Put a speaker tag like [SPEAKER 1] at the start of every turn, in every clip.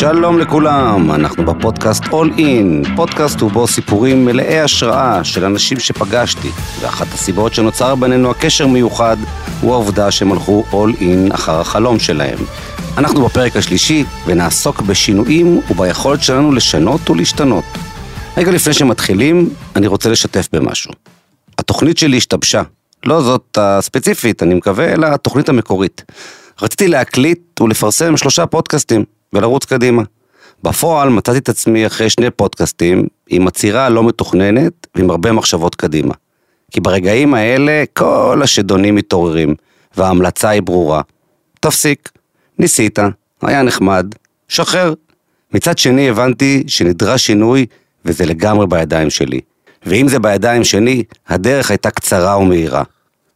[SPEAKER 1] שלום לכולם, אנחנו בפודקאסט All In, פודקאסט ובו סיפורים מלאי השראה של אנשים שפגשתי, ואחת הסיבות שנוצר בינינו הקשר מיוחד הוא העובדה שהם הלכו All In אחר החלום שלהם. אנחנו בפרק השלישי ונעסוק בשינויים וביכולת שלנו לשנות ולהשתנות. רגע לפני שמתחילים, אני רוצה לשתף במשהו. התוכנית שלי השתבשה, לא זאת הספציפית, אני מקווה, אלא התוכנית המקורית. רציתי להקליט ולפרסם שלושה פודקאסטים ולרוץ קדימה. בפועל מצאתי את עצמי אחרי שני פודקאסטים עם עצירה לא מתוכננת ועם הרבה מחשבות קדימה. כי ברגעים האלה כל השדונים מתעוררים וההמלצה היא ברורה. תפסיק, ניסית, היה נחמד, שחרר. מצד שני הבנתי שנדרש שינוי וזה לגמרי בידיים שלי. ואם זה בידיים שלי, הדרך הייתה קצרה ומהירה.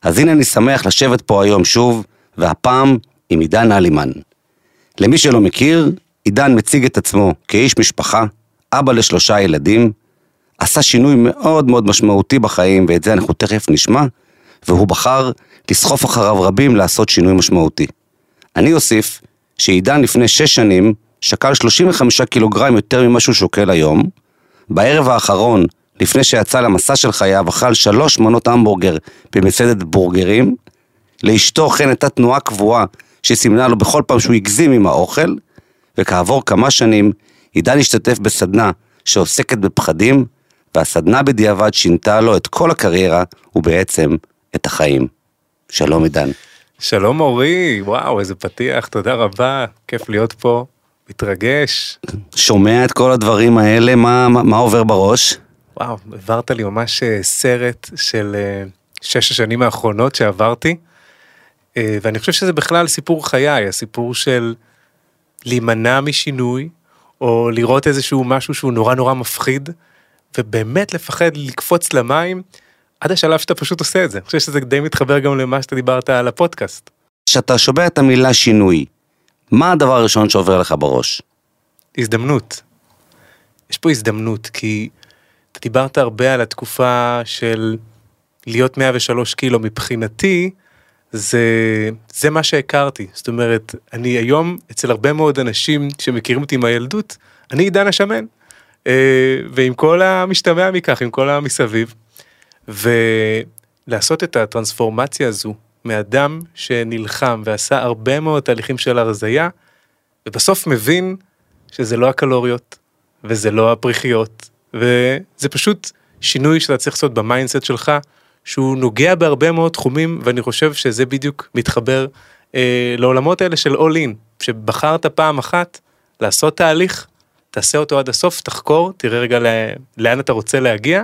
[SPEAKER 1] אז הנה אני שמח לשבת פה היום שוב, והפעם עם עידן אלימן. למי שלא מכיר, עידן מציג את עצמו כאיש משפחה, אבא לשלושה ילדים, עשה שינוי מאוד מאוד משמעותי בחיים, ואת זה אנחנו תכף נשמע, והוא בחר לסחוף אחריו רבים לעשות שינוי משמעותי. אני אוסיף שעידן לפני שש שנים שקל 35 קילוגרם יותר ממה שהוא שוקל היום, בערב האחרון, לפני שיצא למסע של חייו, אכל שלוש מנות המבורגר במסעדת בורגרים, לאשתו חן הייתה תנועה קבועה שסימנה לו בכל פעם שהוא הגזים עם האוכל, וכעבור כמה שנים עידן השתתף בסדנה שעוסקת בפחדים, והסדנה בדיעבד שינתה לו את כל הקריירה ובעצם את החיים. שלום עידן.
[SPEAKER 2] שלום אורי, וואו איזה פתיח, תודה רבה, כיף להיות פה, מתרגש.
[SPEAKER 1] שומע את כל הדברים האלה, מה, מה, מה עובר בראש?
[SPEAKER 2] וואו, העברת לי ממש אה, סרט של אה, שש השנים האחרונות שעברתי, ואני חושב שזה בכלל סיפור חיי, הסיפור של להימנע משינוי, או לראות איזשהו משהו שהוא נורא נורא מפחיד, ובאמת לפחד לקפוץ למים, עד השלב שאתה פשוט עושה את זה. אני חושב שזה די מתחבר גם למה שאתה דיברת על הפודקאסט.
[SPEAKER 1] כשאתה שומע את המילה שינוי, מה הדבר הראשון שעובר לך בראש?
[SPEAKER 2] הזדמנות. יש פה הזדמנות, כי אתה דיברת הרבה על התקופה של להיות 103 קילו מבחינתי, זה, זה מה שהכרתי. זאת אומרת, אני היום, אצל הרבה מאוד אנשים שמכירים אותי מהילדות, אני עידן השמן. אה, ועם כל המשתמע מכך, עם כל המסביב. ולעשות את הטרנספורמציה הזו מאדם שנלחם ועשה הרבה מאוד תהליכים של הרזייה, ובסוף מבין שזה לא הקלוריות, וזה לא הפריכיות, וזה פשוט שינוי שאתה צריך לעשות ב mindset שלך, שהוא נוגע בהרבה מאוד תחומים, ואני חושב שזה בדיוק מתחבר אה, לעולמות האלה של all in, שבחרת פעם אחת לעשות תהליך, תעשה אותו עד הסוף, תחקור, תראה רגע לאן אתה רוצה להגיע,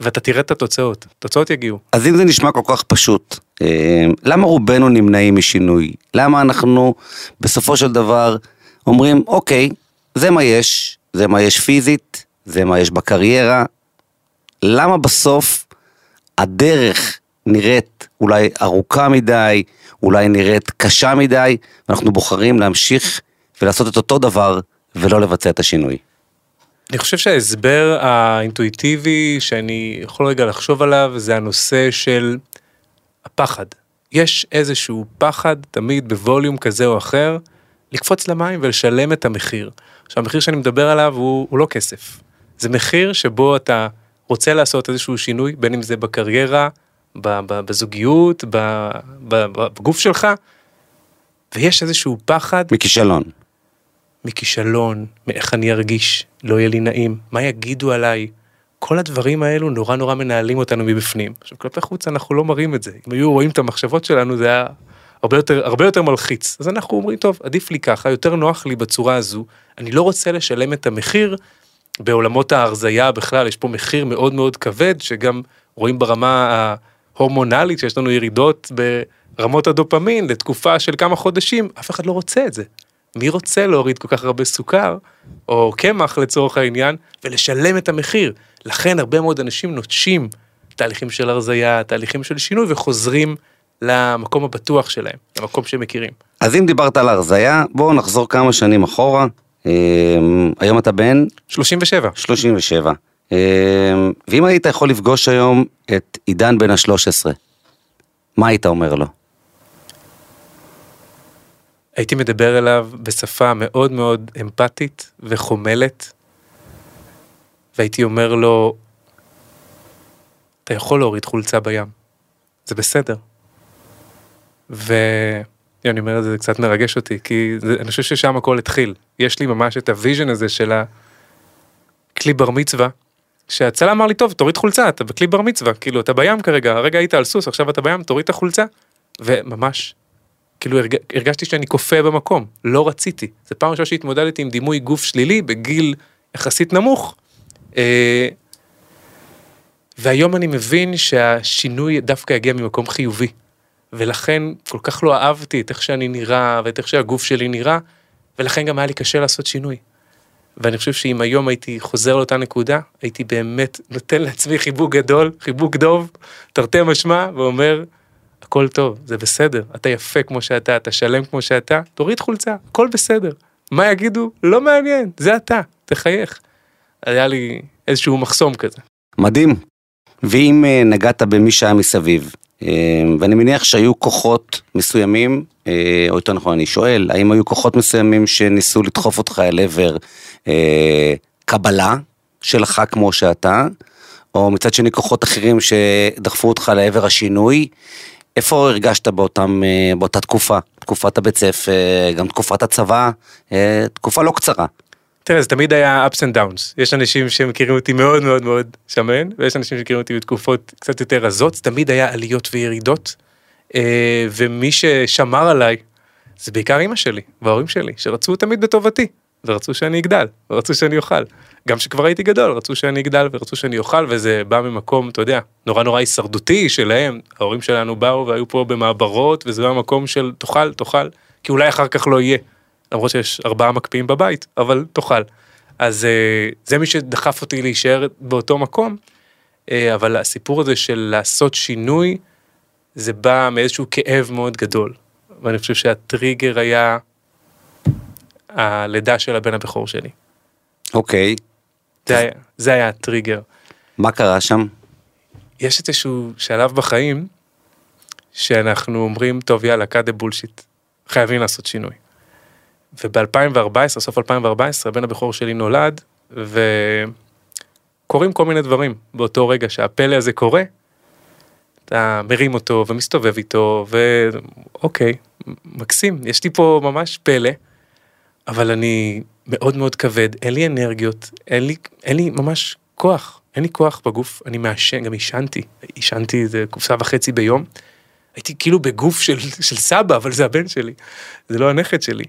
[SPEAKER 2] ואתה תראה את התוצאות, התוצאות יגיעו.
[SPEAKER 1] אז אם זה נשמע כל כך פשוט, אה, למה רובנו נמנעים משינוי? למה אנחנו בסופו של דבר אומרים, אוקיי, זה מה יש, זה מה יש פיזית, זה מה יש בקריירה, למה בסוף הדרך נראית אולי ארוכה מדי, אולי נראית קשה מדי, ואנחנו בוחרים להמשיך ולעשות את אותו דבר ולא לבצע את השינוי.
[SPEAKER 2] אני חושב שההסבר האינטואיטיבי שאני יכול רגע לחשוב עליו זה הנושא של הפחד. יש איזשהו פחד תמיד בווליום כזה או אחר לקפוץ למים ולשלם את המחיר. עכשיו המחיר שאני מדבר עליו הוא, הוא לא כסף. זה מחיר שבו אתה רוצה לעשות איזשהו שינוי בין אם זה בקריירה, בזוגיות, בגוף שלך, ויש איזשהו פחד.
[SPEAKER 1] מכישלון.
[SPEAKER 2] מכישלון, מאיך אני ארגיש, לא יהיה לי נעים, מה יגידו עליי. כל הדברים האלו נורא נורא מנהלים אותנו מבפנים. עכשיו כלפי חוץ אנחנו לא מראים את זה, אם היו רואים את המחשבות שלנו זה היה הרבה יותר, הרבה יותר מלחיץ. אז אנחנו אומרים טוב עדיף לי ככה, יותר נוח לי בצורה הזו, אני לא רוצה לשלם את המחיר בעולמות ההרזייה בכלל, יש פה מחיר מאוד מאוד כבד שגם רואים ברמה ההורמונלית שיש לנו ירידות ברמות הדופמין לתקופה של כמה חודשים, אף אחד לא רוצה את זה. מי רוצה להוריד כל כך הרבה סוכר, או קמח לצורך העניין, ולשלם את המחיר? לכן הרבה מאוד אנשים נוטשים תהליכים של הרזייה, תהליכים של שינוי, וחוזרים למקום הבטוח שלהם, למקום שהם מכירים.
[SPEAKER 1] אז אם דיברת על הרזייה, בואו נחזור כמה שנים אחורה. אמ, היום אתה בן?
[SPEAKER 2] 37.
[SPEAKER 1] 37. אמ, ואם היית יכול לפגוש היום את עידן בן ה-13, מה היית אומר לו?
[SPEAKER 2] הייתי מדבר אליו בשפה מאוד מאוד אמפתית וחומלת, והייתי אומר לו, אתה יכול להוריד חולצה בים, זה בסדר. ואני אומר את זה, זה קצת מרגש אותי, כי זה, אני חושב ששם הכל התחיל. יש לי ממש את ה vision הזה של הקליפ בר מצווה, שהצלם אמר לי, טוב, תוריד חולצה, אתה בכלי בר מצווה, כאילו, אתה בים כרגע, הרגע היית על סוס, עכשיו אתה בים, תוריד את החולצה. וממש, כאילו הרג, הרגשתי שאני כופה במקום, לא רציתי. זו פעם ראשונה שהתמודדתי עם דימוי גוף שלילי בגיל יחסית נמוך. אה, והיום אני מבין שהשינוי דווקא יגיע ממקום חיובי. ולכן כל כך לא אהבתי את איך שאני נראה ואת איך שהגוף שלי נראה, ולכן גם היה לי קשה לעשות שינוי. ואני חושב שאם היום הייתי חוזר לאותה נקודה, הייתי באמת נותן לעצמי חיבוק גדול, חיבוק דוב, תרתי משמע, ואומר, הכל טוב, זה בסדר, אתה יפה כמו שאתה, אתה שלם כמו שאתה, תוריד חולצה, הכל בסדר. מה יגידו? לא מעניין, זה אתה, תחייך. היה לי איזשהו מחסום כזה.
[SPEAKER 1] מדהים. ואם אה, נגעת במי שהיה מסביב, ואני מניח שהיו כוחות מסוימים, אה, או יותר נכון אני שואל, האם היו כוחות מסוימים שניסו לדחוף אותך אל עבר קבלה שלך כמו שאתה, או מצד שני כוחות אחרים שדחפו אותך לעבר השינוי, איפה הרגשת באותם, באותה תקופה? תקופת הבית ספר, גם תקופת הצבא, תקופה לא קצרה.
[SPEAKER 2] תראה, זה תמיד היה ups and downs. יש אנשים שמכירים אותי מאוד מאוד מאוד שמן, ויש אנשים שמכירים אותי בתקופות קצת יותר רזות, תמיד היה עליות וירידות. אה, ומי ששמר עליי, זה בעיקר אמא שלי וההורים שלי, שרצו תמיד בטובתי, ורצו שאני אגדל, ורצו שאני אוכל. גם כשכבר הייתי גדול, רצו שאני אגדל ורצו שאני אוכל, וזה בא ממקום, אתה יודע, נורא נורא הישרדותי שלהם. ההורים שלנו באו והיו פה במעברות, וזה בא ממקום של תאכל, תאכל, כי אולי אחר כך לא יהיה. למרות שיש ארבעה מקפיאים בבית, אבל תאכל. אז אה, זה מי שדחף אותי להישאר באותו מקום, אה, אבל הסיפור הזה של לעשות שינוי, זה בא מאיזשהו כאב מאוד גדול. ואני חושב שהטריגר היה הלידה של הבן הבכור שלי.
[SPEAKER 1] אוקיי.
[SPEAKER 2] זה היה, זה היה הטריגר.
[SPEAKER 1] מה קרה שם?
[SPEAKER 2] יש איזשהו שלב בחיים שאנחנו אומרים, טוב יאללה, cut the bullshit, חייבים לעשות שינוי. וב-2014, סוף 2014, הבן הבכור שלי נולד, וקורים כל מיני דברים באותו רגע שהפלא הזה קורה. אתה מרים אותו ומסתובב איתו, ואוקיי, מקסים, יש לי פה ממש פלא, אבל אני מאוד מאוד כבד, אין לי אנרגיות, אין לי, אין לי ממש כוח, אין לי כוח בגוף, אני מעשן, גם עישנתי, עישנתי איזה קופסה וחצי ביום. הייתי כאילו בגוף של, של סבא, אבל זה הבן שלי, זה לא הנכד שלי.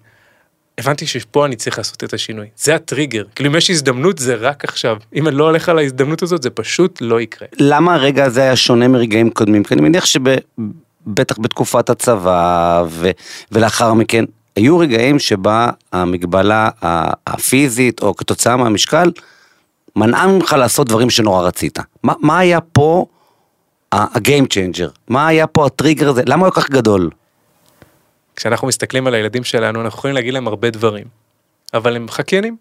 [SPEAKER 2] הבנתי שפה אני צריך לעשות את השינוי. זה הטריגר. כאילו אם יש הזדמנות זה רק עכשיו. אם אני לא הולך על ההזדמנות הזאת זה פשוט לא יקרה.
[SPEAKER 1] למה הרגע הזה היה שונה מרגעים קודמים? כי אני מניח שבטח בתקופת הצבא ו... ולאחר מכן, היו רגעים שבה המגבלה הפיזית או כתוצאה מהמשקל מנעה ממך לעשות דברים שנורא רצית. מה, מה היה פה ה-game changer? מה היה פה הטריגר הזה? למה הוא כל כך גדול?
[SPEAKER 2] כשאנחנו מסתכלים על הילדים שלנו אנחנו יכולים להגיד להם הרבה דברים, אבל הם חקיינים,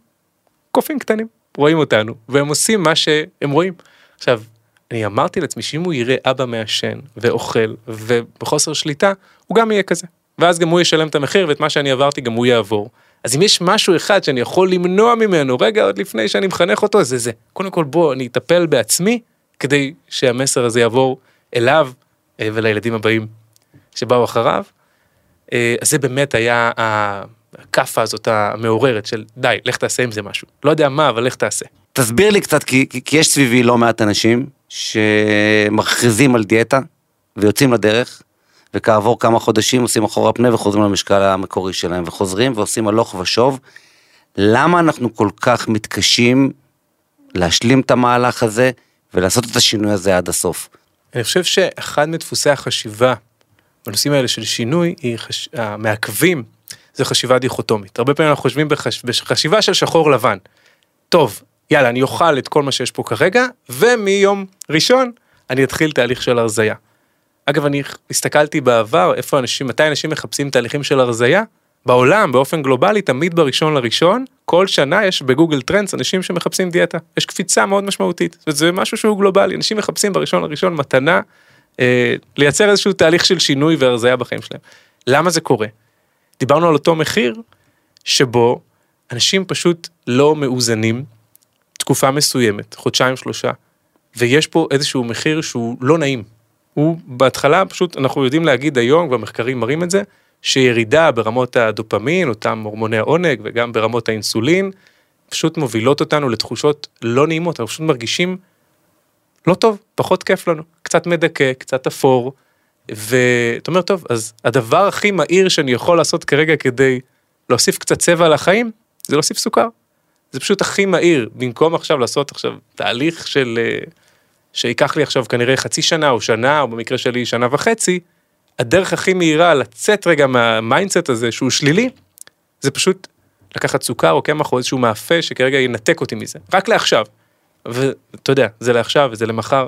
[SPEAKER 2] קופים קטנים, רואים אותנו, והם עושים מה שהם רואים. עכשיו, אני אמרתי לעצמי שאם הוא יראה אבא מעשן ואוכל ובחוסר שליטה, הוא גם יהיה כזה. ואז גם הוא ישלם את המחיר ואת מה שאני עברתי גם הוא יעבור. אז אם יש משהו אחד שאני יכול למנוע ממנו רגע עוד לפני שאני מחנך אותו זה זה. קודם כל בוא אני אטפל בעצמי כדי שהמסר הזה יעבור אליו אה, ולילדים הבאים שבאו אחריו. אה, אז זה באמת היה הכאפה הזאת המעוררת של די, לך תעשה עם זה משהו. לא יודע מה, אבל לך תעשה.
[SPEAKER 1] תסביר לי קצת, כי, כי יש סביבי לא מעט אנשים שמכריזים על דיאטה ויוצאים לדרך, וכעבור כמה חודשים עושים אחורה פנה וחוזרים למשקל המקורי שלהם, וחוזרים ועושים הלוך ושוב. למה אנחנו כל כך מתקשים להשלים את המהלך הזה ולעשות את השינוי הזה עד הסוף?
[SPEAKER 2] אני חושב שאחד מדפוסי החשיבה בנושאים האלה של שינוי, היא חש... המעכבים זה חשיבה דיכוטומית. הרבה פעמים אנחנו חושבים בחש... בחשיבה של שחור לבן. טוב, יאללה, אני אוכל את כל מה שיש פה כרגע, ומיום ראשון אני אתחיל תהליך של הרזייה. אגב, אני הסתכלתי בעבר, איפה אנשים, מתי אנשים מחפשים תהליכים של הרזייה? בעולם, באופן גלובלי, תמיד בראשון לראשון, כל שנה יש בגוגל טרנדס אנשים שמחפשים דיאטה. יש קפיצה מאוד משמעותית. זה משהו שהוא גלובלי, אנשים מחפשים בראשון לראשון מתנה אה, לייצר איזשהו תהליך של שינוי והרזייה בחיים שלהם. למה זה קורה? דיברנו על אותו מחיר שבו אנשים פשוט לא מאוזנים תקופה מסוימת, חודשיים שלושה, ויש פה איזשהו מחיר שהוא לא נעים. הוא בהתחלה פשוט, אנחנו יודעים להגיד היום, והמחקרים מראים את זה, שירידה ברמות הדופמין, אותם הורמוני העונג וגם ברמות האינסולין, פשוט מובילות אותנו לתחושות לא נעימות, אנחנו פשוט מרגישים לא טוב, פחות כיף לנו, קצת מדכא, קצת אפור, ואתה אומר, טוב, אז הדבר הכי מהיר שאני יכול לעשות כרגע כדי להוסיף קצת צבע לחיים, זה להוסיף סוכר. זה פשוט הכי מהיר, במקום עכשיו לעשות עכשיו תהליך של, אה, שייקח לי עכשיו כנראה חצי שנה או שנה, או במקרה שלי שנה וחצי, הדרך הכי מהירה לצאת רגע מה mindset הזה שהוא שלילי, זה פשוט לקחת סוכר או קמח או איזשהו מאפה שכרגע ינתק אותי מזה, רק לעכשיו. ואתה יודע, זה לעכשיו וזה למחר,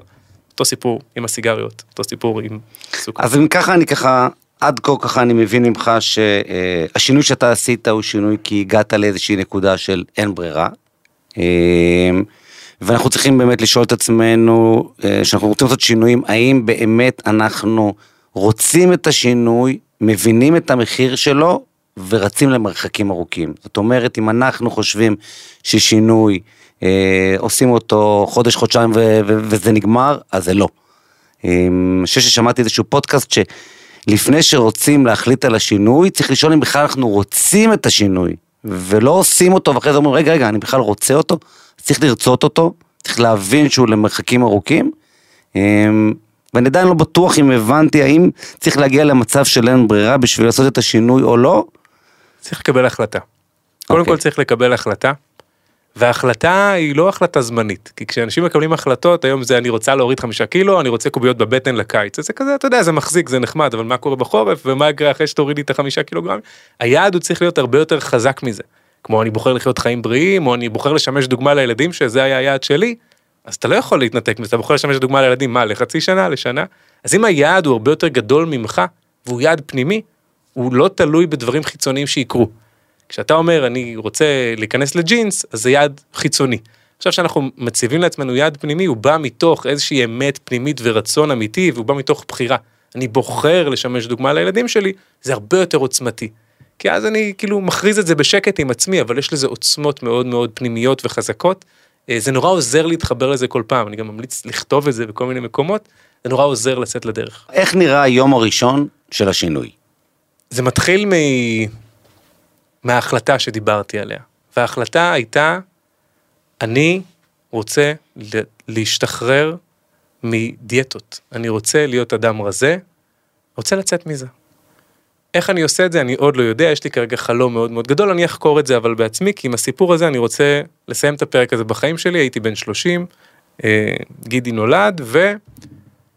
[SPEAKER 2] אותו סיפור עם הסיגריות, אותו סיפור עם סוכר.
[SPEAKER 1] אז אם ככה אני ככה, עד כה ככה אני מבין ממך שהשינוי שאתה עשית הוא שינוי כי הגעת לאיזושהי נקודה של אין ברירה. אה, ואנחנו צריכים באמת לשאול את עצמנו, אה, שאנחנו רוצים לעשות שינויים, האם באמת אנחנו רוצים את השינוי, מבינים את המחיר שלו ורצים למרחקים ארוכים. זאת אומרת, אם אנחנו חושבים ששינוי, אה, עושים אותו חודש, חודשיים ו- ו- וזה נגמר, אז זה לא. אה, אני חושב ששמעתי איזשהו פודקאסט שלפני שרוצים להחליט על השינוי, צריך לשאול אם בכלל אנחנו רוצים את השינוי, ולא עושים אותו ואחרי זה אומרים, רגע, רגע, אני בכלל רוצה אותו, צריך לרצות אותו, צריך להבין שהוא למרחקים ארוכים. אה, ואני עדיין לא בטוח אם הבנתי האם צריך להגיע למצב של אין ברירה בשביל לעשות את השינוי או לא.
[SPEAKER 2] צריך לקבל החלטה. קודם
[SPEAKER 1] אוקיי.
[SPEAKER 2] כל צריך לקבל החלטה, וההחלטה היא לא החלטה זמנית, כי כשאנשים מקבלים החלטות, היום זה אני רוצה להוריד חמישה קילו, אני רוצה קוביות בבטן לקיץ, אז זה כזה, אתה יודע, זה מחזיק, זה נחמד, אבל מה קורה בחורף, ומה יקרה אחרי שתורידי את החמישה קילוגרם? היעד הוא צריך להיות הרבה יותר חזק מזה. כמו אני בוחר לחיות חיים בריאים, או אני בוחר לשמש דוגמה לילדים, שזה היה היעד שלי, אז אתה לא יכול להתנתק מזה, אתה בוחר לשמש דוגמה לילדים, מה, לחצי שנה, לשנה? אז אם היעד הוא הרבה יותר גדול ממך, והוא יעד פנימי, הוא לא תלוי בדברים חיצוניים שיקרו. כשאתה אומר אני רוצה להיכנס לג'ינס, אז זה יעד חיצוני. עכשיו שאנחנו מציבים לעצמנו יעד פנימי, הוא בא מתוך איזושהי אמת פנימית ורצון אמיתי, והוא בא מתוך בחירה. אני בוחר לשמש דוגמה לילדים שלי, זה הרבה יותר עוצמתי. כי אז אני כאילו מכריז את זה בשקט עם עצמי, אבל יש לזה עוצמות מאוד מאוד פנימיות וחזקות. אה, זה נורא עוזר להתחבר לזה כל פעם, אני גם ממליץ לכתוב את זה בכל מיני מקומות, זה נורא עוזר לצאת לדרך.
[SPEAKER 1] איך נראה היום הראשון של השינוי?
[SPEAKER 2] זה מתחיל מ... מההחלטה שדיברתי עליה. וההחלטה הייתה, אני רוצה להשתחרר מדיאטות. אני רוצה להיות אדם רזה, רוצה לצאת מזה. איך אני עושה את זה אני עוד לא יודע, יש לי כרגע חלום מאוד מאוד גדול, אני אחקור את זה אבל בעצמי, כי עם הסיפור הזה אני רוצה לסיים את הפרק הזה בחיים שלי, הייתי בן 30, אה, גידי נולד,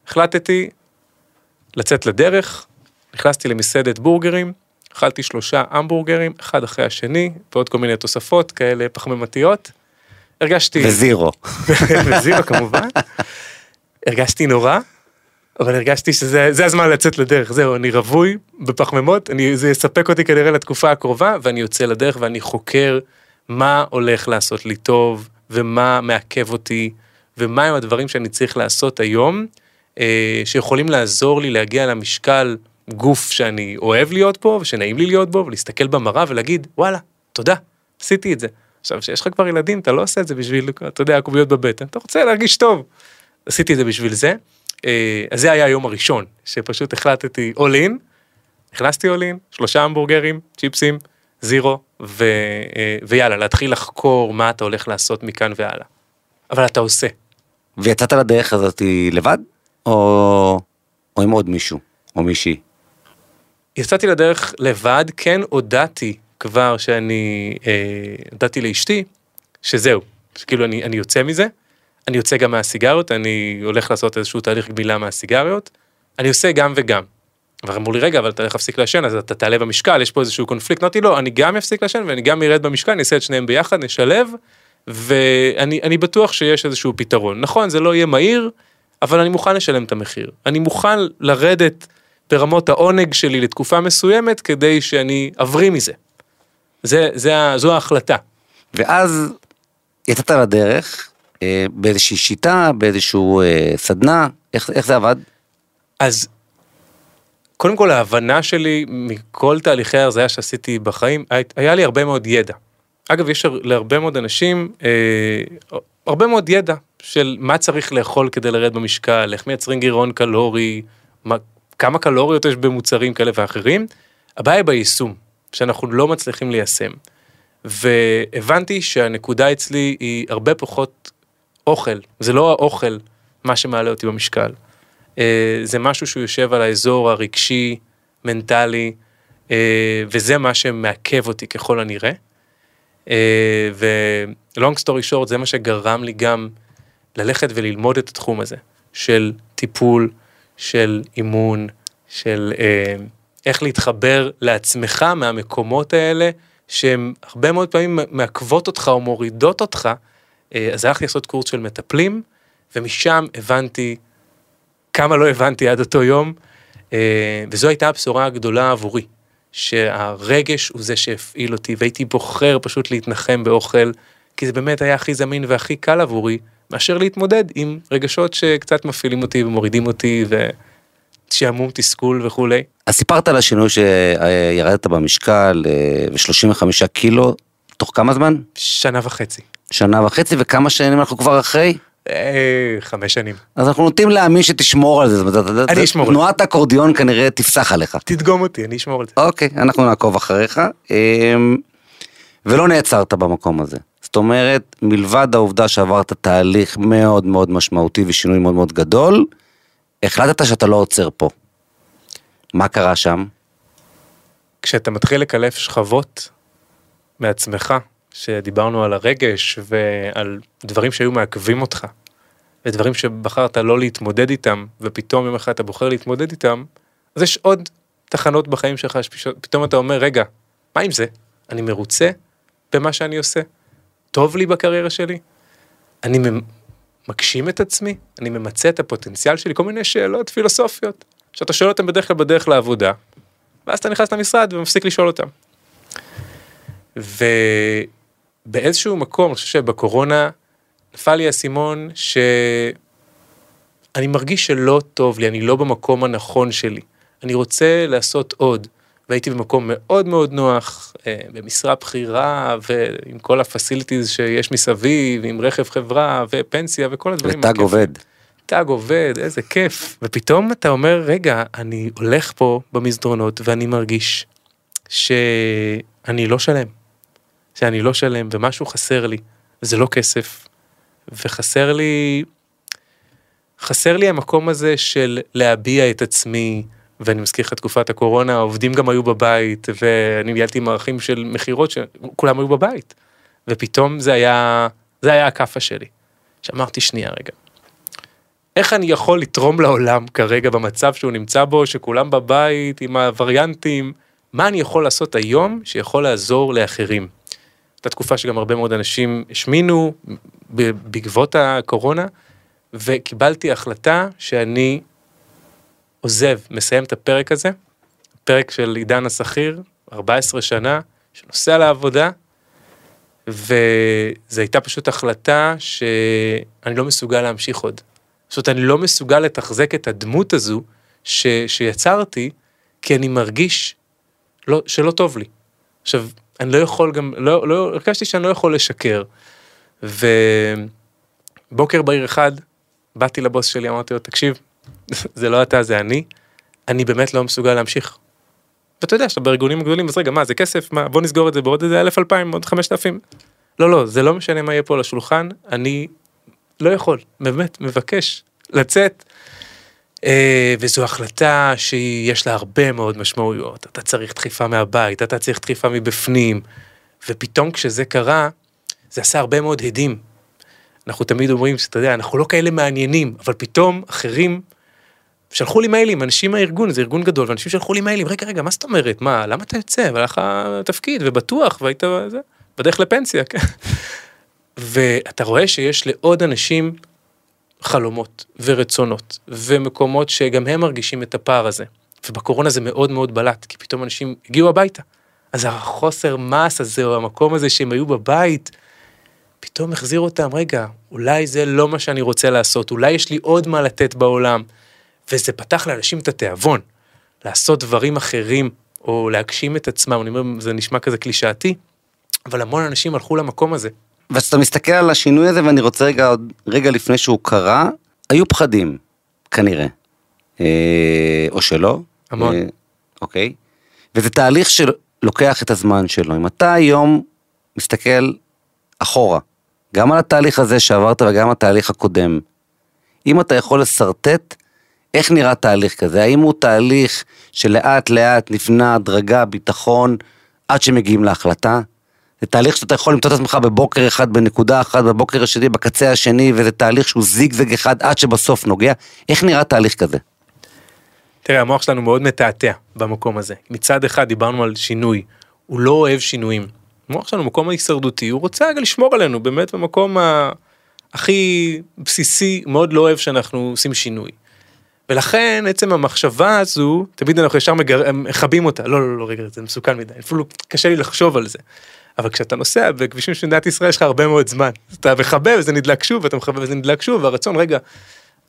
[SPEAKER 2] והחלטתי לצאת לדרך, נכנסתי למסעדת בורגרים, אכלתי שלושה המבורגרים, אחד אחרי השני, ועוד כל מיני תוספות כאלה פחמימתיות. הרגשתי...
[SPEAKER 1] וזירו.
[SPEAKER 2] וזירו כמובן. הרגשתי נורא, אבל הרגשתי שזה זה הזמן לצאת לדרך, זהו, אני רווי בפחמימות, אני, זה יספק אותי כנראה לתקופה הקרובה, ואני יוצא לדרך ואני חוקר מה הולך לעשות לי טוב, ומה מעכב אותי, ומה הם הדברים שאני צריך לעשות היום, אה, שיכולים לעזור לי להגיע למשקל גוף שאני אוהב להיות בו, ושנעים לי להיות בו, ולהסתכל במראה ולהגיד, וואלה, תודה, עשיתי את זה. עכשיו, כשיש לך כבר ילדים, אתה לא עושה את זה בשביל, אתה יודע, עקוביות בבטן, אתה רוצה להרגיש טוב. עשיתי את זה בשביל זה. אה, אז זה היה היום הראשון, שפשוט החלטתי all in, נכנסתי all in, שלושה המבורגרים, צ'יפסים, זירו, ו, אה, ויאללה, להתחיל לחקור מה אתה הולך לעשות מכאן והלאה. אבל אתה עושה.
[SPEAKER 1] ויצאת לדרך הזאת לבד? או, או עם עוד מישהו? או מישהי?
[SPEAKER 2] יצאתי לדרך לבד, כן הודעתי כבר שאני, אה, הודעתי לאשתי, שזהו, שכאילו אני, אני יוצא מזה, אני יוצא גם מהסיגריות, אני הולך לעשות איזשהו תהליך גמילה מהסיגריות, אני עושה גם וגם. ואמרו לי, רגע, אבל אתה הולך להפסיק לעשן, אז אתה תעלה במשקל, יש פה איזשהו קונפליקט. אמרתי, לא, אני גם אפסיק לעשן ואני גם ארד במשקל, אני אעשה את שניהם ביחד, נשלב, ואני אני בטוח שיש איזשהו פתרון. נכון, זה לא יהיה מהיר, אבל אני מוכן לשלם את המחיר. אני מוכן לרדת ברמות העונג שלי לתקופה מסוימת, כדי שאני אבריא מזה. זה, זה, זו ההחלטה.
[SPEAKER 1] ואז יצאת לדרך אה, באיזושהי שיטה, באיזשהו אה, סדנה, איך, איך זה עבד?
[SPEAKER 2] אז קודם כל ההבנה שלי מכל תהליכי ההרזיה שעשיתי בחיים, היה לי הרבה מאוד ידע. אגב, יש להרבה מאוד אנשים אה, הרבה מאוד ידע של מה צריך לאכול כדי לרדת במשקל, איך מייצרים גירעון קלורי, מה, כמה קלוריות יש במוצרים כאלה ואחרים. הבעיה היא ביישום, שאנחנו לא מצליחים ליישם. והבנתי שהנקודה אצלי היא הרבה פחות אוכל, זה לא האוכל מה שמעלה אותי במשקל. אה, זה משהו שהוא יושב על האזור הרגשי, מנטלי, אה, וזה מה שמעכב אותי ככל הנראה. אה, ולונג סטורי שורט זה מה שגרם לי גם ללכת וללמוד את התחום הזה של טיפול, של אימון, של איך להתחבר לעצמך מהמקומות האלה שהן הרבה מאוד פעמים מעכבות אותך או מורידות אותך. אז הלכתי לעשות קורס של מטפלים ומשם הבנתי כמה לא הבנתי עד אותו יום, אה, וזו הייתה הבשורה הגדולה עבורי, שהרגש הוא זה שהפעיל אותי, והייתי בוחר פשוט להתנחם באוכל, כי זה באמת היה הכי זמין והכי קל עבורי, מאשר להתמודד עם רגשות שקצת מפעילים אותי ומורידים אותי, ושעמום, תסכול וכולי.
[SPEAKER 1] אז סיפרת על השינוי שירדת במשקל אה, ו-35 קילו, תוך כמה זמן?
[SPEAKER 2] שנה וחצי.
[SPEAKER 1] שנה וחצי, וכמה שנים אנחנו כבר אחרי?
[SPEAKER 2] אה, חמש שנים.
[SPEAKER 1] אז אנחנו נוטים להאמין שתשמור על זה.
[SPEAKER 2] אני אשמור על זה.
[SPEAKER 1] תנועת אקורדיון כנראה תפסח עליך.
[SPEAKER 2] תדגום אותי, אני אשמור על זה.
[SPEAKER 1] אוקיי, אנחנו נעקוב אחריך. אמ, ולא נעצרת במקום הזה. זאת אומרת, מלבד העובדה שעברת תהליך מאוד מאוד משמעותי ושינוי מאוד מאוד גדול, החלטת שאתה לא עוצר פה. מה קרה שם?
[SPEAKER 2] כשאתה מתחיל לקלף שכבות מעצמך, שדיברנו על הרגש ועל דברים שהיו מעכבים אותך, ודברים שבחרת לא להתמודד איתם, ופתאום יום אחד אתה בוחר להתמודד איתם, אז יש עוד תחנות בחיים שלך שפתאום אתה אומר, רגע, מה עם זה? אני מרוצה במה שאני עושה? טוב לי בקריירה שלי? אני מגשים את עצמי? אני ממצה את הפוטנציאל שלי? כל מיני שאלות פילוסופיות, שאתה שואל אותן בדרך כלל בדרך לעבודה, ואז אתה נכנס למשרד ומפסיק לשאול אותם. ו... באיזשהו מקום, אני חושב שבקורונה נפל לי האסימון שאני מרגיש שלא טוב לי, אני לא במקום הנכון שלי. אני רוצה לעשות עוד. והייתי במקום מאוד מאוד נוח, אה, במשרה בכירה, ועם כל הפסיליטיז שיש מסביב, עם רכב חברה, ופנסיה, וכל הדברים.
[SPEAKER 1] ותג עובד.
[SPEAKER 2] תג עובד, איזה כיף. ופתאום אתה אומר, רגע, אני הולך פה במסדרונות, ואני מרגיש שאני לא שלם. שאני לא שלם ומשהו חסר לי, וזה לא כסף, וחסר לי, חסר לי המקום הזה של להביע את עצמי, ואני מזכיר לך תקופת הקורונה, העובדים גם היו בבית, ואני ניהלתי מערכים של מכירות שכולם היו בבית, ופתאום זה היה, זה היה הכאפה שלי. שאמרתי שנייה רגע, איך אני יכול לתרום לעולם כרגע במצב שהוא נמצא בו, שכולם בבית עם הווריאנטים, מה אני יכול לעשות היום שיכול לעזור לאחרים? הייתה תקופה שגם הרבה מאוד אנשים השמינו בעקבות הקורונה, וקיבלתי החלטה שאני עוזב, מסיים את הפרק הזה, פרק של עידן השכיר, 14 שנה, שנוסע לעבודה, וזו הייתה פשוט החלטה שאני לא מסוגל להמשיך עוד. זאת אומרת, אני לא מסוגל לתחזק את הדמות הזו ש, שיצרתי, כי אני מרגיש לא, שלא טוב לי. עכשיו, אני לא יכול גם, לא, לא, הרגשתי שאני לא יכול לשקר. ובוקר בהיר אחד, באתי לבוס שלי, אמרתי לו, תקשיב, זה לא אתה, זה אני, אני באמת לא מסוגל להמשיך. ואתה יודע שאתה בארגונים גדולים, אז רגע, מה, זה כסף? מה, בוא נסגור את זה בעוד איזה אלף אלפיים, עוד חמשת אלפים. לא, לא, זה לא משנה מה יהיה פה על השולחן, אני לא יכול, באמת, מבקש לצאת. אה, וזו החלטה שיש לה הרבה מאוד משמעויות. אתה צריך דחיפה מהבית, אתה צריך דחיפה מבפנים, ופתאום כשזה קרה, זה עשה הרבה מאוד הדים. אנחנו תמיד אומרים שאתה יודע, אנחנו לא כאלה מעניינים, אבל פתאום אחרים שלחו לי מיילים, אנשים מהארגון, זה ארגון גדול, ואנשים שלחו לי מיילים, רגע, רגע, מה זאת אומרת? מה, למה אתה יוצא? אבל לך תפקיד, ובטוח, והיית זה, בדרך לפנסיה, כן? ואתה רואה שיש לעוד אנשים חלומות ורצונות ומקומות שגם הם מרגישים את הפער הזה. ובקורונה זה מאוד מאוד בלט, כי פתאום אנשים הגיעו הביתה. אז החוסר מס הזה, או המקום הזה שהם היו בבית, פתאום החזיר אותם, רגע, אולי זה לא מה שאני רוצה לעשות, אולי יש לי עוד מה לתת בעולם. וזה פתח לאנשים את התיאבון. לעשות דברים אחרים, או להגשים את עצמם, אני אומר, זה נשמע כזה קלישאתי, אבל המון אנשים הלכו למקום הזה.
[SPEAKER 1] וכשאתה מסתכל על השינוי הזה, ואני רוצה רגע, עוד רגע לפני שהוא קרה, היו פחדים, כנראה. אה, או שלא.
[SPEAKER 2] המון.
[SPEAKER 1] אה, אוקיי. וזה תהליך שלוקח את הזמן שלו. אם אתה היום מסתכל אחורה, גם על התהליך הזה שעברת וגם התהליך הקודם, אם אתה יכול לשרטט איך נראה תהליך כזה, האם הוא תהליך שלאט לאט נבנה הדרגה, ביטחון, עד שמגיעים להחלטה? זה תהליך שאתה יכול למצוא את עצמך בבוקר אחד, בנקודה אחת, בבוקר השני, בקצה השני, וזה תהליך שהוא זיגזג אחד עד שבסוף נוגע. איך נראה תהליך כזה?
[SPEAKER 2] תראה, המוח שלנו מאוד מתעתע במקום הזה. מצד אחד דיברנו על שינוי, הוא לא אוהב שינויים. המוח שלנו מקום ההישרדותי, הוא רוצה רגע לשמור עלינו, באמת במקום ה... הכי בסיסי, מאוד לא אוהב שאנחנו עושים שינוי. ולכן עצם המחשבה הזו, תמיד אנחנו ישר מגר... מכבים אותה, לא, לא, לא, רגע, זה מסוכן מדי, אפילו קשה לי לחשוב על זה. אבל כשאתה נוסע בכבישים של מדינת ישראל יש לך הרבה מאוד זמן. אתה מכבה וזה נדלק שוב, ואתה מכבה וזה נדלק שוב, והרצון, רגע,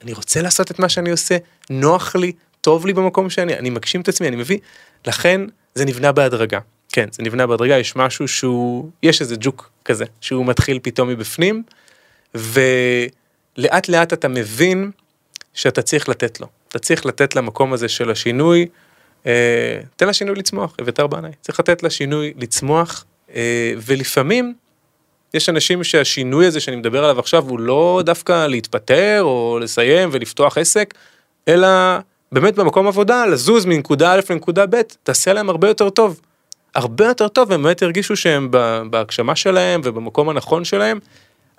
[SPEAKER 2] אני רוצה לעשות את מה שאני עושה, נוח לי, טוב לי במקום שאני, אני מגשים את עצמי, אני מביא, לכן זה נבנה בהדרגה. כן, זה נבנה בהדרגה, יש משהו שהוא, יש איזה ג'וק כזה, שהוא מתחיל פתאום מבפנים, ולאט לאט אתה מבין שאתה צריך לתת לו. אתה צריך לתת למקום הזה של השינוי, אה, תן לשינוי לצמוח, אביתר בנאי. צריך לתת לשינוי לצמוח, אה, ולפעמים יש אנשים שהשינוי הזה שאני מדבר עליו עכשיו הוא לא דווקא להתפטר או לסיים ולפתוח עסק, אלא באמת במקום עבודה לזוז מנקודה א' לנקודה ב', תעשה להם הרבה יותר טוב. הרבה יותר טוב, והם באמת ירגישו שהם בהגשמה שלהם ובמקום הנכון שלהם,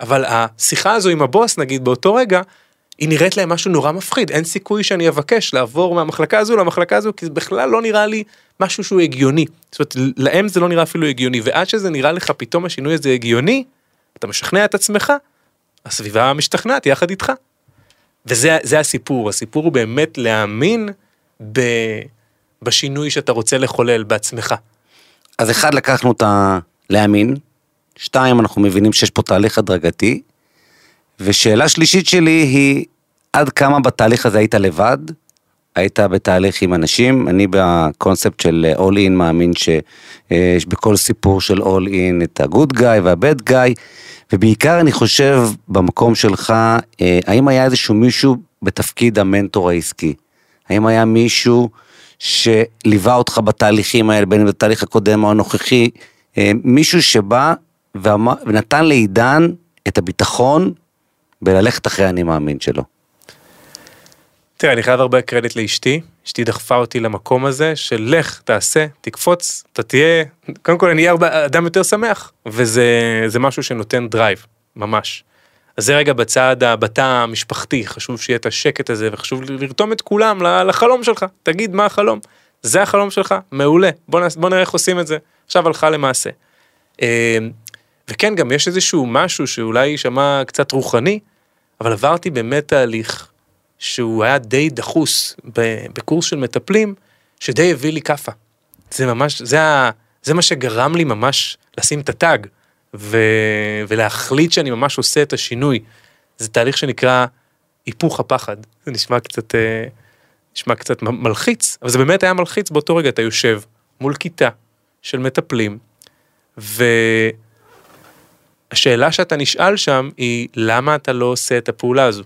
[SPEAKER 2] אבל השיחה הזו עם הבוס נגיד באותו רגע, היא נראית להם משהו נורא מפחיד, אין סיכוי שאני אבקש לעבור מהמחלקה הזו למחלקה הזו, כי זה בכלל לא נראה לי משהו שהוא הגיוני. זאת אומרת, להם זה לא נראה אפילו הגיוני, ועד שזה נראה לך פתאום השינוי הזה הגיוני, אתה משכנע את עצמך, הסביבה משתכנעת יחד איתך. וזה הסיפור, הסיפור הוא באמת להאמין ב, בשינוי שאתה רוצה לחולל בעצמך.
[SPEAKER 1] אז אחד, לקחנו את הלהאמין, שתיים, אנחנו מבינים שיש פה תהליך הדרגתי, ושאלה שלישית שלי היא, עד כמה בתהליך הזה היית לבד? היית בתהליך עם אנשים, אני בקונספט של All In מאמין שיש בכל סיפור של All In את ה-good guy וה-bad guy, ובעיקר אני חושב במקום שלך, אה, האם היה איזשהו מישהו בתפקיד המנטור העסקי? האם היה מישהו שליווה אותך בתהליכים האלה, בין אם בתהליך הקודם או הנוכחי, אה, מישהו שבא ונתן לעידן את הביטחון בללכת אחרי אני מאמין שלו.
[SPEAKER 2] תראה, אני חייב הרבה קרדיט לאשתי, אשתי דחפה אותי למקום הזה של לך, תעשה, תקפוץ, אתה תהיה, קודם כל אני אהיה אדם יותר שמח, וזה משהו שנותן drive, ממש. אז זה רגע בצד הבתא המשפחתי, חשוב שיהיה את השקט הזה, וחשוב לרתום את כולם לחלום שלך, תגיד מה החלום. זה החלום שלך, מעולה, בוא, נס, בוא נראה איך עושים את זה, עכשיו הלכה למעשה. אה, וכן, גם יש איזשהו משהו שאולי יישמע קצת רוחני, אבל עברתי באמת תהליך שהוא היה די דחוס בקורס של מטפלים, שדי הביא לי כאפה. זה ממש, זה, ה, זה מה שגרם לי ממש לשים את הטאג, ו, ולהחליט שאני ממש עושה את השינוי. זה תהליך שנקרא היפוך הפחד. זה נשמע קצת, אה, נשמע קצת מלחיץ, אבל זה באמת היה מלחיץ באותו רגע, אתה יושב מול כיתה של מטפלים, והשאלה שאתה נשאל שם היא, למה אתה לא עושה את הפעולה הזו?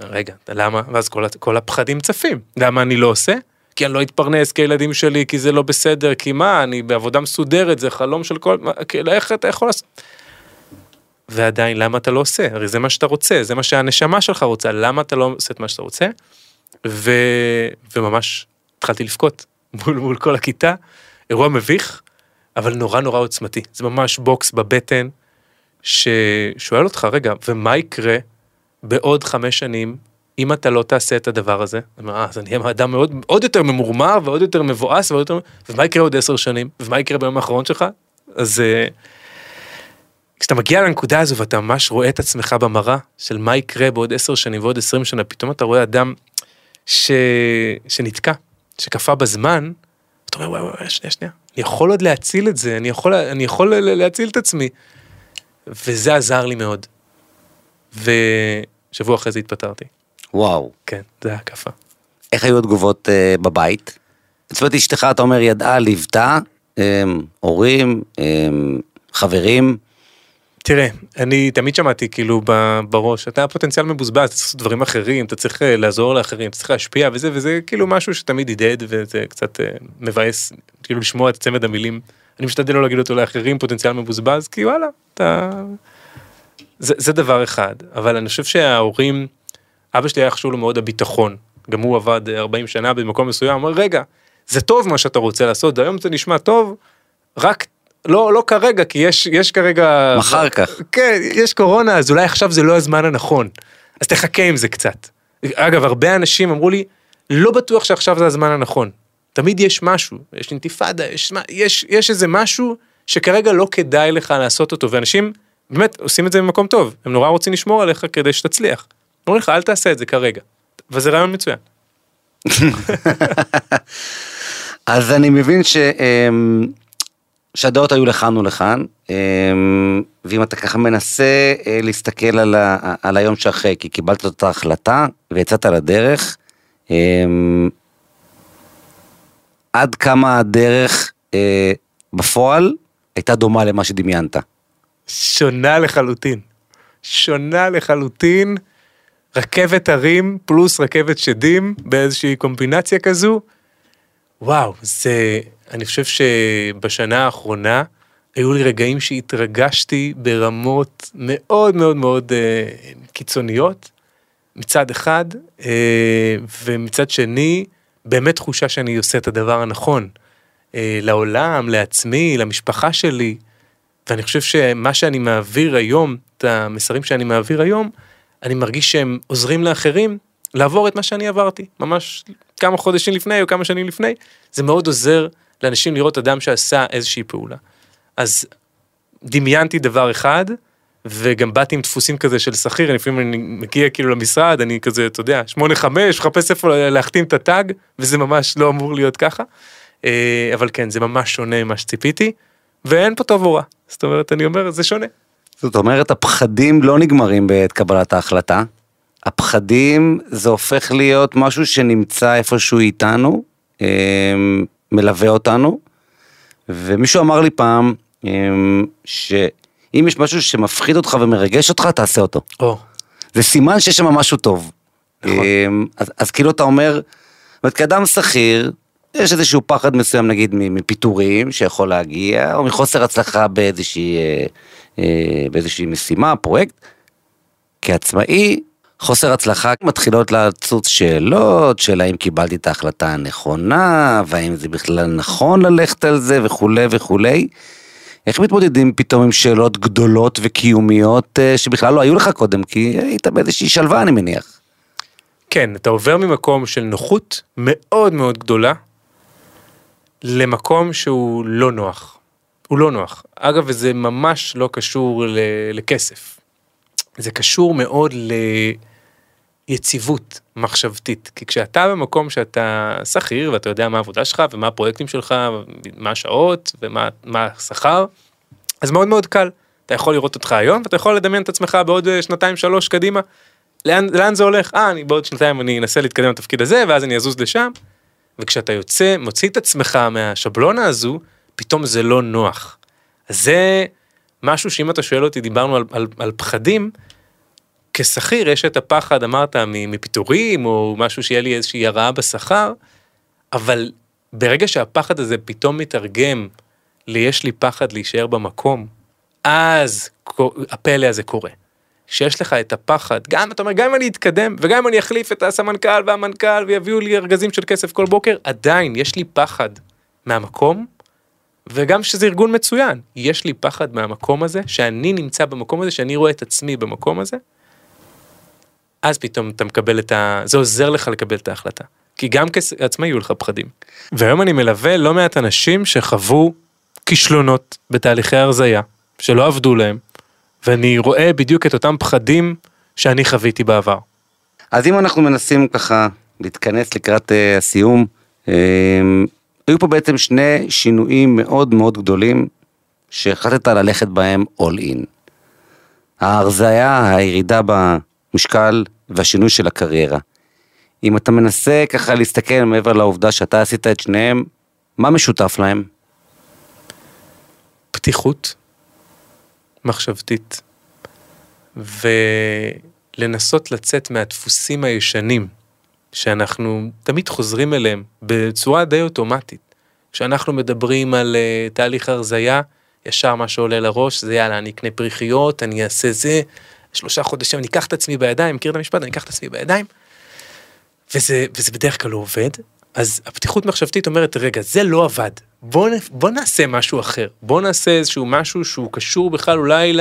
[SPEAKER 2] רגע, למה? ואז כל, כל הפחדים צפים. למה אני לא עושה? כי אני לא אתפרנס כילדים שלי, כי זה לא בסדר, כי מה, אני בעבודה מסודרת, זה חלום של כל... מה, איך אתה יכול לעשות? ועדיין, למה אתה לא עושה? הרי זה מה שאתה רוצה, זה מה שהנשמה שלך רוצה, למה אתה לא עושה את מה שאתה רוצה? ו... וממש התחלתי לבכות מול, מול כל הכיתה, אירוע מביך, אבל נורא נורא עוצמתי. זה ממש בוקס בבטן, ששואל אותך, רגע, ומה יקרה בעוד חמש שנים, אם אתה לא תעשה את הדבר הזה, אה, אז אני אהיה אדם מאוד, עוד יותר ממורמר ועוד יותר מבואס ועוד יותר, ומה יקרה עוד עשר שנים, ומה יקרה ביום האחרון שלך? אז אה, כשאתה מגיע לנקודה הזו ואתה ממש רואה את עצמך במראה של מה יקרה בעוד עשר שנים ועוד עשרים שנה, פתאום אתה רואה אדם ש... שנתקע, שקפא בזמן, אתה אומר וואי וואי שנייה שנייה, יכול עוד להציל את זה, אני יכול, אני יכול להציל את עצמי. וזה עזר לי מאוד. ושבוע אחרי זה התפטרתי.
[SPEAKER 1] וואו.
[SPEAKER 2] כן, זה היה הקפה.
[SPEAKER 1] איך היו התגובות אה, בבית? זאת אומרת, אשתך, אתה אומר, ידעה, ליוותה, אה, הורים, אה, חברים.
[SPEAKER 2] תראה, אני תמיד שמעתי כאילו בראש, אתה פוטנציאל מבוזבז, אתה צריך לעשות דברים אחרים, אתה צריך אה, לעזור לאחרים, אתה צריך להשפיע וזה, וזה כאילו משהו שתמיד הדהד וזה קצת אה, מבאס, כאילו לשמוע את צמד המילים. אני משתדל לא להגיד אותו לאחרים, פוטנציאל מבוזבז, כי וואלה, אתה... זה, זה דבר אחד, אבל אני חושב שההורים, אבא שלי היה חשוב לו מאוד הביטחון, גם הוא עבד אה, 40 שנה במקום מסוים, אמר רגע, זה טוב מה שאתה רוצה לעשות, היום זה נשמע טוב, רק לא, לא כרגע, כי יש, יש כרגע...
[SPEAKER 1] אחר כך.
[SPEAKER 2] כן, יש קורונה, אז אולי עכשיו זה לא הזמן הנכון. אז תחכה עם זה קצת. אגב, הרבה אנשים אמרו לי, לא בטוח שעכשיו זה הזמן הנכון. תמיד יש משהו, יש אינתיפאדה, יש, יש, יש איזה משהו שכרגע לא כדאי לך לעשות אותו, ואנשים באמת עושים את זה במקום טוב, הם נורא רוצים לשמור עליך כדי שתצליח. אומרים לך, אל תעשה את זה כרגע. וזה רעיון מצוין.
[SPEAKER 1] אז אני מבין ש... אמ, שהדעות היו לכאן ולכאן, אמ, ואם אתה ככה מנסה אה, להסתכל על, ה, על היום שאחרי, כי קיבלת את אותה החלטה ויצאת לדרך, אמ, עד כמה הדרך אה, בפועל הייתה דומה למה שדמיינת.
[SPEAKER 2] שונה לחלוטין. שונה לחלוטין. רכבת הרים פלוס רכבת שדים באיזושהי קומבינציה כזו. וואו, זה, אני חושב שבשנה האחרונה היו לי רגעים שהתרגשתי ברמות מאוד מאוד מאוד אה, קיצוניות, מצד אחד, אה, ומצד שני, באמת תחושה שאני עושה את הדבר הנכון. אה, לעולם, לעצמי, למשפחה שלי. ואני חושב שמה שאני מעביר היום, את המסרים שאני מעביר היום, אני מרגיש שהם עוזרים לאחרים לעבור את מה שאני עברתי, ממש כמה חודשים לפני או כמה שנים לפני, זה מאוד עוזר לאנשים לראות אדם שעשה איזושהי פעולה. אז דמיינתי דבר אחד, וגם באתי עם דפוסים כזה של שכיר, לפעמים אני מגיע כאילו למשרד, אני כזה, אתה יודע, שמונה חמש, מחפש איפה להחתים את הטאג, וזה ממש לא אמור להיות ככה. אה, אבל כן, זה ממש שונה ממה שציפיתי, ואין פה טוב או רע. זאת אומרת, אני אומר, זה שונה.
[SPEAKER 1] זאת אומרת, הפחדים לא נגמרים בעת קבלת ההחלטה. הפחדים זה הופך להיות משהו שנמצא איפשהו איתנו, אמ, מלווה אותנו, ומישהו אמר לי פעם, אמ, שאם יש משהו שמפחיד אותך ומרגש אותך, תעשה אותו.
[SPEAKER 2] או,
[SPEAKER 1] זה סימן שיש שם משהו טוב.
[SPEAKER 2] נכון.
[SPEAKER 1] אמ, אז, אז כאילו אתה אומר, זאת כאדם שכיר, יש איזשהו פחד מסוים נגיד מפיטורים שיכול להגיע, או מחוסר הצלחה באיזושהי, אה, אה, באיזושהי משימה, פרויקט. כעצמאי, חוסר הצלחה מתחילות לצוץ שאלות של האם קיבלתי את ההחלטה הנכונה, והאם זה בכלל נכון ללכת על זה וכולי וכולי. איך מתמודדים פתאום עם שאלות גדולות וקיומיות אה, שבכלל לא היו לך קודם, כי היית באיזושהי שלווה אני מניח.
[SPEAKER 2] כן, אתה עובר ממקום של נוחות מאוד מאוד גדולה, למקום שהוא לא נוח. הוא לא נוח. אגב, וזה ממש לא קשור ל- לכסף. זה קשור מאוד ליציבות מחשבתית. כי כשאתה במקום שאתה שכיר ואתה יודע מה העבודה שלך ומה הפרויקטים שלך, מה השעות ומה מה השכר, אז מאוד מאוד קל. אתה יכול לראות אותך היום ואתה יכול לדמיין את עצמך בעוד אה, שנתיים שלוש קדימה. לאן, לאן זה הולך? אה, אני בעוד שנתיים אני אנסה להתקדם לתפקיד הזה ואז אני אזוז לשם. וכשאתה יוצא, מוציא את עצמך מהשבלונה הזו, פתאום זה לא נוח. אז זה משהו שאם אתה שואל אותי, דיברנו על, על, על פחדים, כשכיר יש את הפחד, אמרת, מפיטורים, או משהו שיהיה לי איזושהי הרעה בשכר, אבל ברגע שהפחד הזה פתאום מתרגם ליש לי פחד להישאר במקום, אז הפלא הזה קורה. שיש לך את הפחד, גם אתה אומר, גם אם אני אתקדם, וגם אם אני אחליף את הסמנכ"ל והמנכ"ל ויביאו לי ארגזים של כסף כל בוקר, עדיין יש לי פחד מהמקום, וגם שזה ארגון מצוין, יש לי פחד מהמקום הזה, שאני נמצא במקום הזה, שאני רואה את עצמי במקום הזה, אז פתאום אתה מקבל את ה... זה עוזר לך לקבל את ההחלטה. כי גם כעצמאי יהיו לך פחדים. והיום אני מלווה לא מעט אנשים שחוו כישלונות בתהליכי הרזייה, שלא עבדו להם, ואני רואה בדיוק את אותם פחדים שאני חוויתי בעבר.
[SPEAKER 1] אז אם אנחנו מנסים ככה להתכנס לקראת uh, הסיום, um, היו פה בעצם שני שינויים מאוד מאוד גדולים שהחלטת ללכת בהם all in. ההרזיה, הירידה במשקל והשינוי של הקריירה. אם אתה מנסה ככה להסתכל מעבר לעובדה שאתה עשית את שניהם, מה משותף להם?
[SPEAKER 2] פתיחות מחשבתית ולנסות לצאת מהדפוסים הישנים שאנחנו תמיד חוזרים אליהם בצורה די אוטומטית. כשאנחנו מדברים על uh, תהליך הרזייה, ישר מה שעולה לראש זה יאללה אני אקנה פריחיות, אני אעשה זה, שלושה חודשים אני אקח את עצמי בידיים, מכיר את המשפט? אני אקח את עצמי בידיים. וזה, וזה בדרך כלל לא עובד, אז הפתיחות מחשבתית אומרת רגע זה לא עבד, בוא, בוא נעשה משהו אחר, בוא נעשה איזשהו משהו שהוא קשור בכלל אולי ל,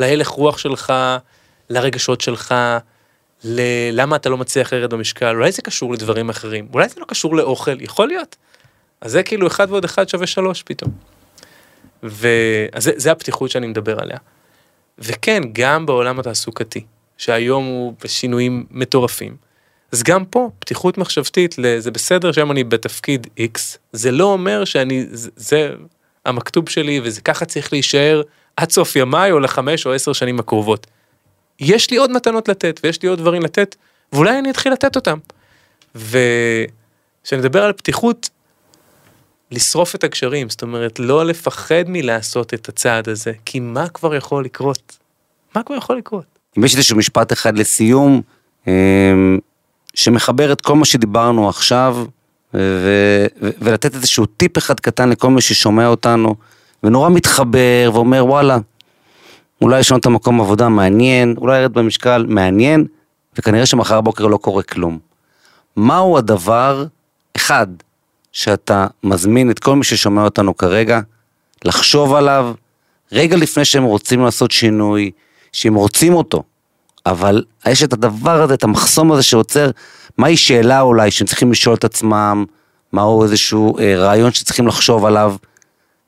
[SPEAKER 2] להלך רוח שלך, לרגשות שלך, ללמה אתה לא מצליח לרד במשקל, אולי זה קשור לדברים אחרים, אולי זה לא קשור לאוכל, יכול להיות. אז זה כאילו אחד ועוד אחד שווה שלוש פתאום. וזה זה הפתיחות שאני מדבר עליה. וכן, גם בעולם התעסוקתי, שהיום הוא בשינויים מטורפים, אז גם פה, פתיחות מחשבתית, זה בסדר שהיום אני בתפקיד X, זה לא אומר שאני, זה, זה המכתוב שלי וזה ככה צריך להישאר עד סוף ימיי או לחמש או עשר שנים הקרובות. יש לי עוד מתנות לתת ויש לי עוד דברים לתת, ואולי אני אתחיל לתת אותם. וכשאני מדבר על פתיחות, לשרוף את הגשרים, זאת אומרת, לא לפחד מלעשות את הצעד הזה, כי מה כבר יכול לקרות? מה כבר יכול לקרות?
[SPEAKER 1] אם יש איזשהו משפט אחד לסיום, אמ, שמחבר את כל מה שדיברנו עכשיו, ו- ו- ולתת איזשהו טיפ אחד קטן לכל מי ששומע אותנו, ונורא מתחבר ואומר וואלה, אולי לשנות את המקום עבודה מעניין, אולי ירד במשקל מעניין, וכנראה שמחר בוקר לא קורה כלום. מהו הדבר, אחד, שאתה מזמין את כל מי ששומע אותנו כרגע, לחשוב עליו, רגע לפני שהם רוצים לעשות שינוי, שהם רוצים אותו, אבל יש את הדבר הזה, את המחסום הזה שעוצר, מהי שאלה אולי שהם צריכים לשאול את עצמם, מהו איזשהו אה, רעיון שצריכים לחשוב עליו,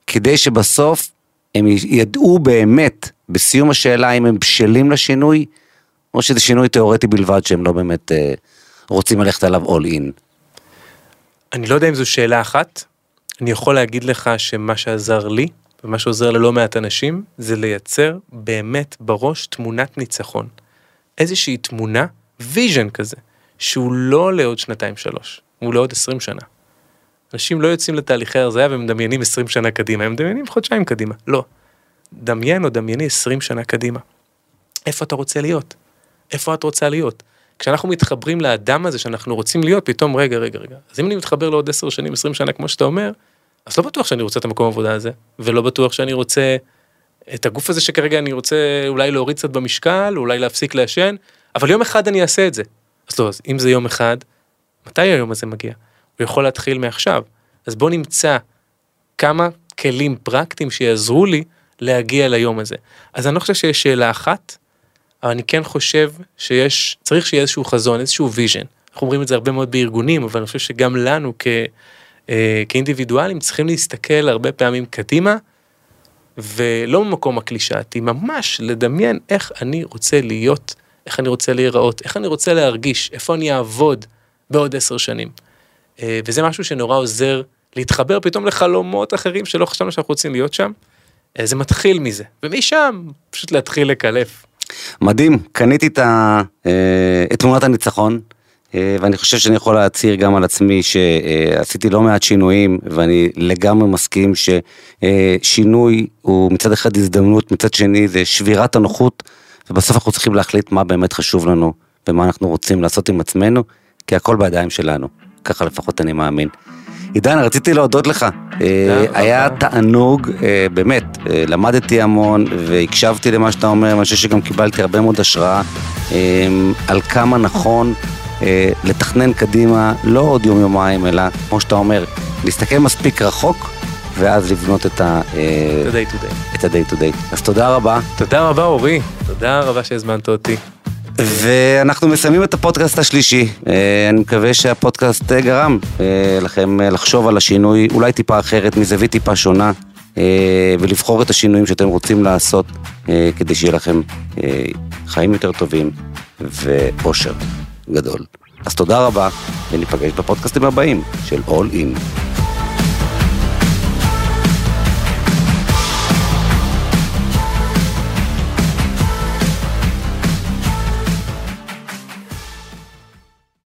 [SPEAKER 1] כדי שבסוף הם ידעו באמת, בסיום השאלה, אם הם בשלים לשינוי, או שזה שינוי תיאורטי בלבד שהם לא באמת אה, רוצים ללכת עליו all in.
[SPEAKER 2] אני לא יודע אם זו שאלה אחת, אני יכול להגיד לך שמה שעזר לי, ומה שעוזר ללא מעט אנשים, זה לייצר באמת בראש תמונת ניצחון. איזושהי תמונה, vision כזה, שהוא לא לעוד שנתיים שלוש, הוא לעוד עשרים שנה. אנשים לא יוצאים לתהליכי הרזייה ומדמיינים עשרים שנה קדימה, הם מדמיינים חודשיים קדימה, לא. דמיין או דמייני עשרים שנה קדימה. איפה אתה רוצה להיות? איפה את רוצה להיות? כשאנחנו מתחברים לאדם הזה שאנחנו רוצים להיות, פתאום רגע, רגע, רגע. אז אם אני מתחבר לעוד עשר שנים, עשרים שנה, כמו שאתה אומר, אז לא בטוח שאני רוצה את המקום העבודה הזה, ולא בטוח שאני רוצה את הגוף הזה שכרגע אני רוצה אולי להוריד קצת במשקל, אולי להפסיק לעשן, אבל יום אחד אני אעשה את זה. אז לא, אז אם זה יום אחד, מתי היום הזה מגיע? הוא יכול להתחיל מעכשיו. אז בוא נמצא כמה כלים פרקטיים שיעזרו לי להגיע ליום הזה. אז אני לא חושב שיש שאלה אחת, אבל אני כן חושב שיש, צריך שיהיה איזשהו חזון, איזשהו vision. אנחנו אומרים את זה הרבה מאוד בארגונים, אבל אני חושב שגם לנו כ, אה, כאינדיבידואלים צריכים להסתכל הרבה פעמים קדימה, ולא ממקום הקלישאתי, ממש לדמיין איך אני רוצה להיות, איך אני רוצה להיראות, איך אני רוצה להרגיש, איפה אני אעבוד בעוד עשר שנים. אה, וזה משהו שנורא עוזר להתחבר פתאום לחלומות אחרים שלא חשבנו שאנחנו רוצים להיות שם. אה, זה מתחיל מזה, ומשם פשוט להתחיל לקלף.
[SPEAKER 1] מדהים, קניתי את, ה, אה, את תמונת הניצחון, ואני חושב שאני יכול להצהיר גם על עצמי שעשיתי לא מעט שינויים, ואני לגמרי מסכים ששינוי הוא מצד אחד הזדמנות, מצד שני זה שבירת הנוחות, ובסוף אנחנו צריכים להחליט מה באמת חשוב לנו, ומה אנחנו רוצים לעשות עם עצמנו, כי הכל בידיים שלנו. ככה לפחות אני מאמין. עידן, רציתי להודות לך. אה, היה תענוג, אה, באמת, אה, למדתי המון והקשבתי למה שאתה אומר, אני חושב שגם קיבלתי הרבה מאוד השראה על כמה נכון לתכנן קדימה, לא עוד יום-יומיים, אלא כמו שאתה אומר, להסתכל מספיק רחוק ואז לבנות את
[SPEAKER 2] ה-day to day.
[SPEAKER 1] את ה-day to day. אז תודה רבה.
[SPEAKER 2] תודה רבה אורי, תודה רבה שהזמנת אותי.
[SPEAKER 1] ואנחנו מסיימים את הפודקאסט השלישי. אה, אני מקווה שהפודקאסט אה, גרם אה, לכם לחשוב על השינוי, אולי טיפה אחרת, מזווית טיפה שונה, ולבחור את השינויים שאתם רוצים לעשות, כדי שיהיה לכם חיים יותר טובים ואושר גדול. אז תודה רבה, וניפגש בפודקאסטים הבאים של All In.